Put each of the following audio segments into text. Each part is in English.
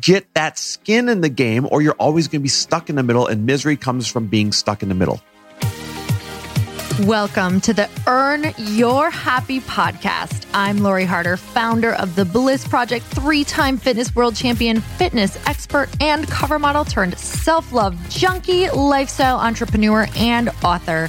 Get that skin in the game, or you're always going to be stuck in the middle, and misery comes from being stuck in the middle. Welcome to the Earn Your Happy podcast. I'm Lori Harder, founder of the Bliss Project, three time fitness world champion, fitness expert, and cover model turned self love junkie, lifestyle entrepreneur, and author.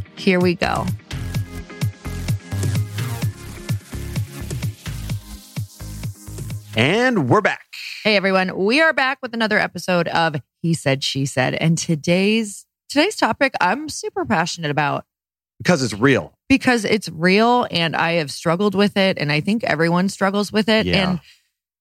Here we go. And we're back. Hey everyone, we are back with another episode of He Said She Said. And today's today's topic I'm super passionate about Because it's real. because it's real and I have struggled with it and I think everyone struggles with it Yeah. and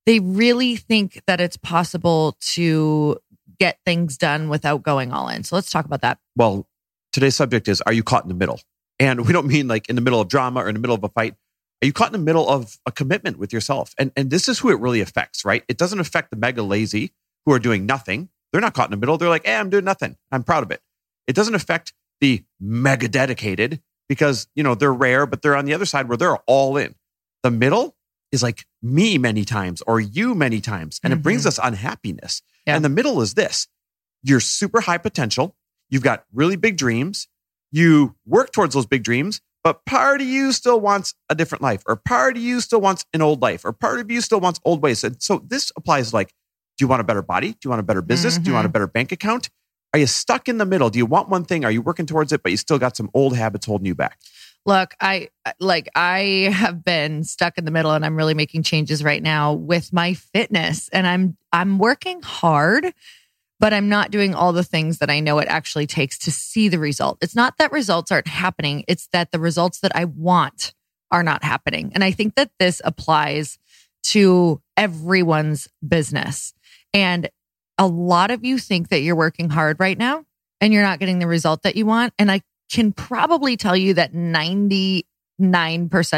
they really think that it's possible to get things done without going all in. So let's talk about that. Well, today's subject is Are you caught in the middle? And we don't mean like in the middle of drama or in the middle of a fight. Are you caught in the middle of a commitment with yourself? And, and this is who it really affects, right? It doesn't affect the mega lazy who are doing nothing. They're not caught in the middle. They're like, hey, I'm doing nothing. I'm proud of it. It doesn't affect the mega dedicated because, you know, they're rare, but they're on the other side where they're all in. The middle is like me many times or you many times. And it brings mm-hmm. us unhappiness. Yeah. And the middle is this you're super high potential. You've got really big dreams. You work towards those big dreams, but part of you still wants a different life, or part of you still wants an old life, or part of you still wants old ways. And so this applies like, do you want a better body? Do you want a better business? Do you want a mm-hmm. better bank account? Are you stuck in the middle? Do you want one thing? Are you working towards it, but you still got some old habits holding you back? Look, I like I have been stuck in the middle and I'm really making changes right now with my fitness and I'm I'm working hard but I'm not doing all the things that I know it actually takes to see the result. It's not that results aren't happening, it's that the results that I want are not happening. And I think that this applies to everyone's business. And a lot of you think that you're working hard right now and you're not getting the result that you want. And I can probably tell you that 99%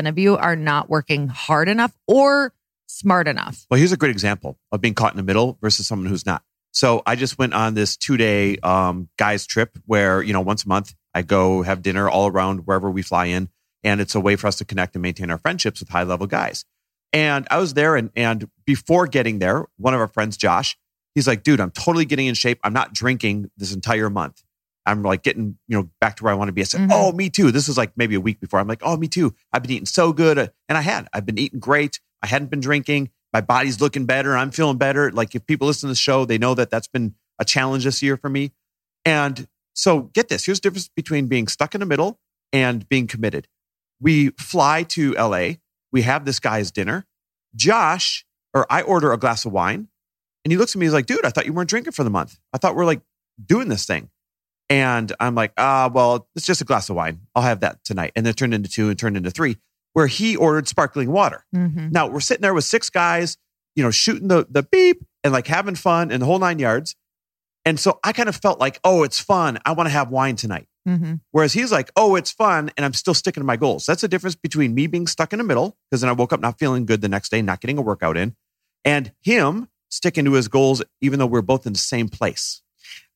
of you are not working hard enough or smart enough. Well, here's a great example of being caught in the middle versus someone who's not. So I just went on this two day um, guys trip where, you know, once a month I go have dinner all around wherever we fly in. And it's a way for us to connect and maintain our friendships with high level guys. And I was there and, and before getting there, one of our friends, Josh, he's like, dude, I'm totally getting in shape. I'm not drinking this entire month. I'm like getting, you know, back to where I want to be. I said, Mhm. oh, me too. This was like maybe a week before. I'm like, oh, me too. I've been eating so good. And I had, I've been eating great. I hadn't been drinking. My body's looking better. I'm feeling better. Like if people listen to the show, they know that that's been a challenge this year for me. And so get this. Here's the difference between being stuck in the middle and being committed. We fly to LA. We have this guy's dinner. Josh, or I order a glass of wine and he looks at me. He's like, dude, I thought you weren't drinking for the month. I thought we're like doing this thing. And I'm like, ah, well, it's just a glass of wine. I'll have that tonight. And then turned into two and turned into three, where he ordered sparkling water. Mm-hmm. Now we're sitting there with six guys, you know, shooting the, the beep and like having fun and the whole nine yards. And so I kind of felt like, oh, it's fun. I want to have wine tonight. Mm-hmm. Whereas he's like, oh, it's fun. And I'm still sticking to my goals. That's the difference between me being stuck in the middle, because then I woke up not feeling good the next day, not getting a workout in, and him sticking to his goals, even though we're both in the same place.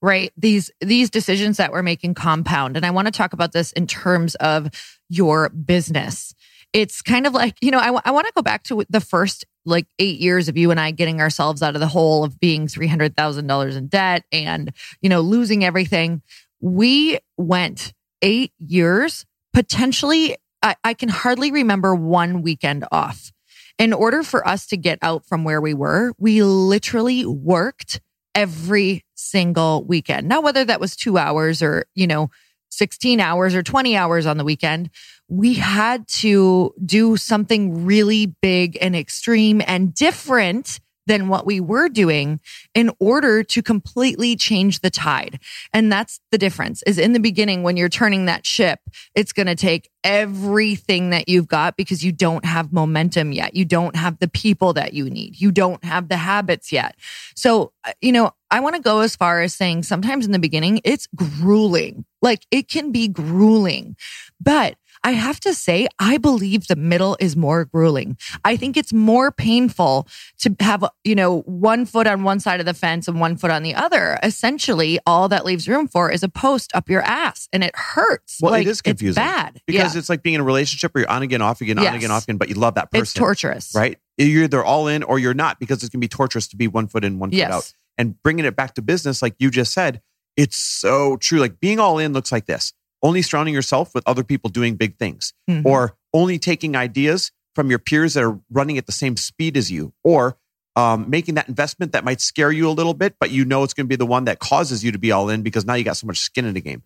right these these decisions that we're making compound and i want to talk about this in terms of your business it's kind of like you know I want to go back to the first like eight years of you and i getting ourselves out of the hole of being $300000 in debt and you know losing everything we went eight years potentially I, I can hardly remember one weekend off in order for us to get out from where we were we literally worked every single weekend. Now, whether that was two hours or, you know, 16 hours or 20 hours on the weekend, we had to do something really big and extreme and different than what we were doing in order to completely change the tide. And that's the difference is in the beginning, when you're turning that ship, it's going to take everything that you've got because you don't have momentum yet. You don't have the people that you need. You don't have the habits yet. So, uh, you know, I want to go as far as saying sometimes in the beginning, it's grueling. Like it can be grueling, but I have to say, I believe the middle is more grueling. I think it's more painful to have, you know, one foot on one side of the fence and one foot on the other. Essentially, all that leaves room for is a post up your ass and it hurts. Well, like, it is confusing. It's bad. because yeah. it's like being in a relationship where you're on again, off again, on Yes. again, off again, but you love that person. it's torturous. right? You're either all in or you're not because it's going to be torturous to be one foot in, one foot out. And bringing it back to business, like you just said, it's so true. Like being all in looks like this only surrounding yourself with other people doing big things, Mhm. or only taking ideas from your peers that are running at the same speed as you, or um, making that investment that might scare you a little bit, but you know it's going to be the one that causes you to be all in because now you got so much skin in the game.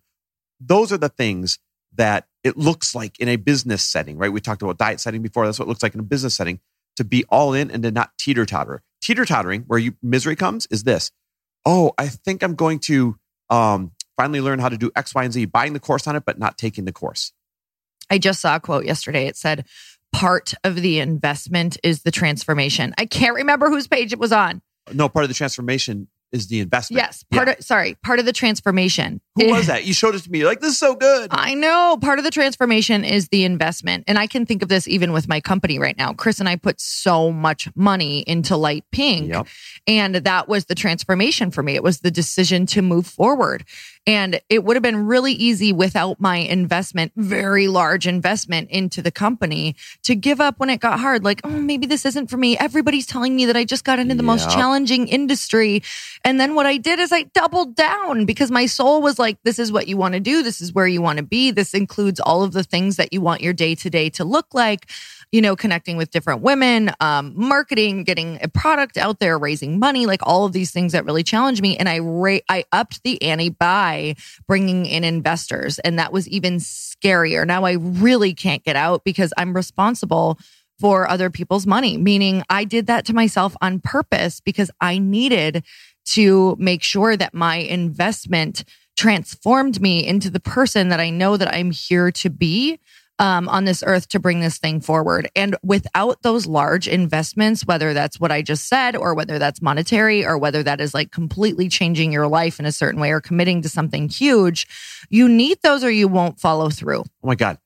Those are the things that it looks like in a business setting, right? We talked about diet setting before. That's what it looks like in a business setting to be all in and to not teeter totter. Teeter tottering, where you misery comes, is this. Oh, I think I'm going to um, finally learn how to do X, Y, and Z, buying the course on it, but not taking the course. I just saw a quote yesterday. It said, part of the investment is the transformation. I can't remember whose page it was on. No, part of the transformation is the investment. Yes. Part Yeah. of, sorry, part of the transformation. Who was that? You showed it to me. You're like, this is so good. I know part of the transformation is the investment. And I can think of this even with my company right now. Chris and I put so much money into Light Pink. Yep. And that was the transformation for me. It was the decision to move forward. And it would have been really easy without my investment, very large investment into the company to give up when it got hard. Like, oh, maybe this isn't for me. Everybody's telling me that I just got into the most challenging industry. And then what I did is I doubled down because my soul was like, this is what you want to do. This is where you want to be. This includes all of the things that you want your day to day to look like, you know, connecting with different women, um, marketing, getting a product out there, raising money, like all of these things that really challenge me. And I ra- I upped the ante by bringing in investors. And that was even scarier. Now I really can't get out because I'm responsible for other people's money, meaning I did that to myself on purpose because I needed to make sure that my investment transformed me into the person that I know that I'm here to be um, on this earth to bring this thing forward. And without those large investments, whether that's what I just said, or whether that's monetary, or whether that is like completely changing your life in a certain way or committing to something huge, you need those or you won't follow through. Oh my God.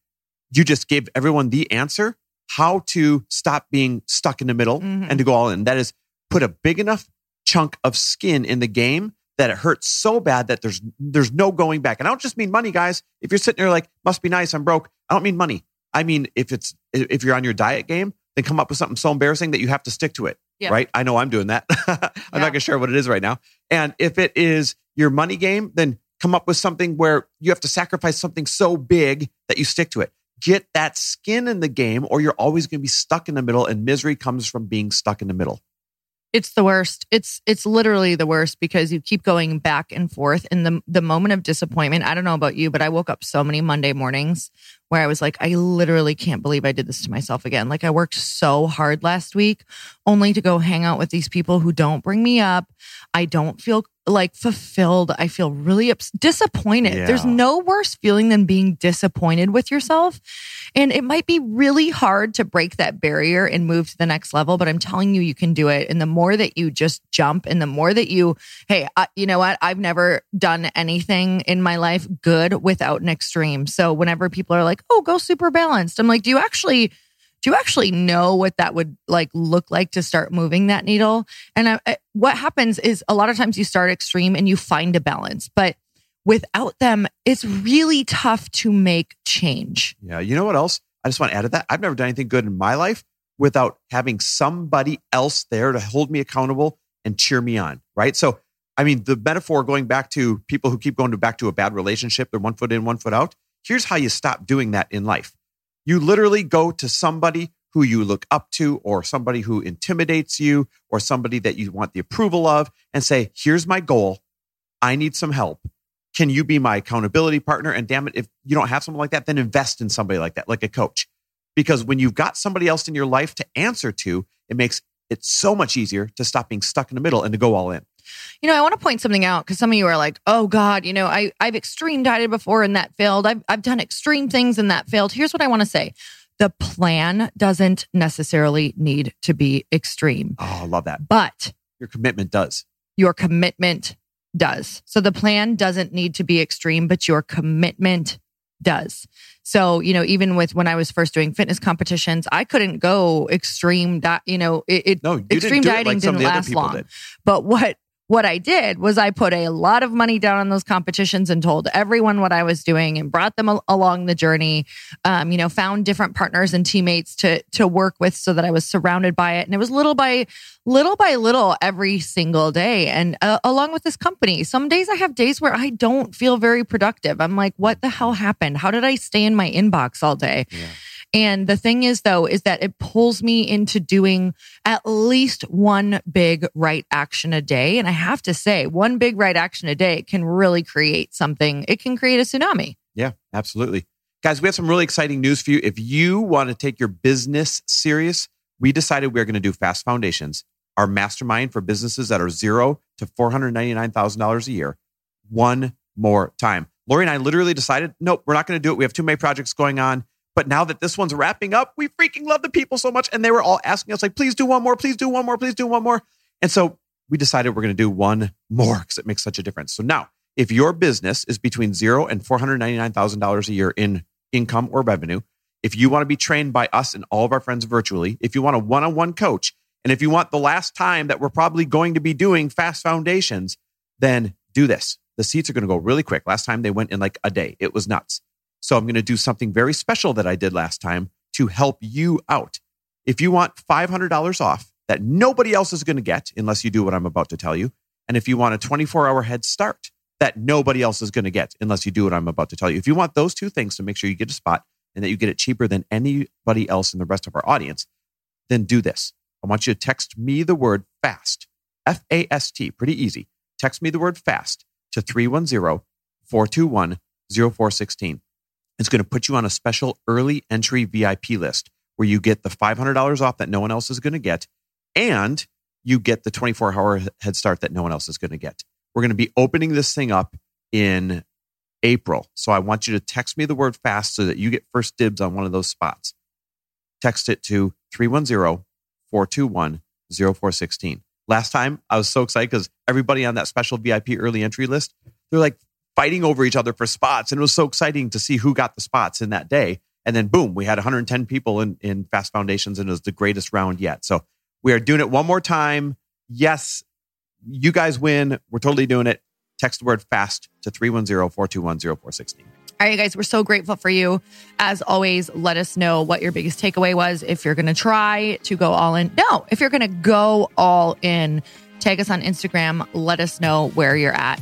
You just gave everyone the answer how to stop being stuck in the middle Mhm. and to go all in. That is put a big enough chunk of skin in the game that it hurts so bad that there's there's no going back. And I don't just mean money, guys. If you're sitting there like, must be nice, I'm broke. I don't mean money. I mean if it's if you're on your diet game, then come up with something so embarrassing that you have to stick to it. Yeah. Right? I know I'm doing that. I'm Yeah. not gonna share what it is right now. And if it is your money game, then come up with something where you have to sacrifice something so big that you stick to it. Get that skin in the game, or you're always going to be stuck in the middle, and misery comes from being stuck in the middle. It's the worst. It's it's literally the worst because you keep going back and forth in the the moment of disappointment. I don't know about you, but I woke up so many Monday mornings where I was like, I literally can't believe I did this to myself again. Like I worked so hard last week only to go hang out with these people who don't bring me up. I don't feel like fulfilled. I feel really ups- disappointed. Yeah. There's no worse feeling than being disappointed with yourself. And it might be really hard to break that barrier and move to the next level, but I'm telling you, you can do it. And the more that you just jump and the more that you, hey, I, you know what? I've never done anything in my life good without an extreme. So whenever people are like, oh, go super balanced, I'm like, do you actually, do you actually know what that would like look like to start moving that needle? And I, I, what happens is a lot of times you start extreme and you find a balance, but without them, it's really tough to make change. Yeah. You know what else? I just want to add to that. I've never done anything good in my life without having somebody else there to hold me accountable and cheer me on. Right. So, I mean, the metaphor going back to people who keep going to back to a bad relationship, they're one foot in, one foot out. Here's how you stop doing that in life. You literally go to somebody who you look up to, or somebody who intimidates you, or somebody that you want the approval of, and say, Here's my goal. I need some help. Can you be my accountability partner? And damn it, if you don't have someone like that, then invest in somebody like that, like a coach. Because when you've got somebody else in your life to answer to, it makes it so much easier to stop being stuck in the middle and to go all in. You know, I want to point something out because some of you are like, "Oh God, you know, I I've extreme dieted before and that failed. I've I've done extreme things and that failed." Here's what I want to say: the plan doesn't necessarily need to be extreme. Oh, I love that. But your commitment does. Your commitment does. So the plan doesn't need to be extreme, but your commitment does. So, you know, even with when I was first doing fitness competitions, I couldn't go extreme, di- you know, it, it no, extreme didn't dieting like didn't last long. Did. But what what I did was I put a lot of money down on those competitions and told everyone what I was doing and brought them al- along the journey. Um, you know, found different partners and teammates to to work with so that I was surrounded by it, and it was little by little by little every single day. And uh, along with this company, some days I have days where I don't feel very productive. I'm like, what the hell happened? How did I stay in my inbox all day? Yeah. And the thing is, though, is that it pulls me into doing at least one big right action a day. And I have to say, one big right action a day can really create something. It can create a tsunami. Yeah, absolutely. Guys, we have some really exciting news for you. If you want to take your business serious, we decided we are going to do Fast Foundations, our mastermind for businesses that are zero to $499,000 a year, one more time. Lori and I literally decided, nope, we're not going to do it. We have too many projects going on. But now that this one's wrapping up, we freaking love the people so much. And they were all asking us, like, please do one more, please do one more, please do one more. And so we decided we're going to do one more because it makes such a difference. So now, if your business is between zero and $499,000 a year in income or revenue, if you want to be trained by us and all of our friends virtually, if you want a one on one coach, and if you want the last time that we're probably going to be doing fast foundations, then do this. The seats are going to go really quick. Last time they went in like a day. It was nuts. So I'm going to do something very special that I did last time to help you out. If you want $500 off that nobody else is going to get unless you do what I'm about to tell you, and if you want a 24 hour head start that nobody else is going to get unless you do what I'm about to tell you, if you want those two things to make sure you get a spot and that you get it cheaper than anybody else in the rest of our audience, then do this. I want you to text me the word fast, F A S T, pretty easy. Text me the word fast to 310 421 0416. It's going to put you on a special early entry VIP list where you get the $500 off that no one else is going to get and you get the 24 hour head start that no one else is going to get. We're going to be opening this thing up in April. So I want you to text me the word fast so that you get first dibs on one of those spots. Text it to 310 421 0416. Last time I was so excited because everybody on that special VIP early entry list, they're like, fighting over each other for spots. And it was so exciting to see who got the spots in that day. And then boom, we had 110 people in, in Fast Foundations and it was the greatest round yet. So we are doing it one more time. Yes, you guys win. We're totally doing it. Text the word fast to 310 421 0416. All right, guys, we're so grateful for you. As always, let us know what your biggest takeaway was. If you're going to try to go all in, no, if you're going to go all in, tag us on Instagram. Let us know where you're at.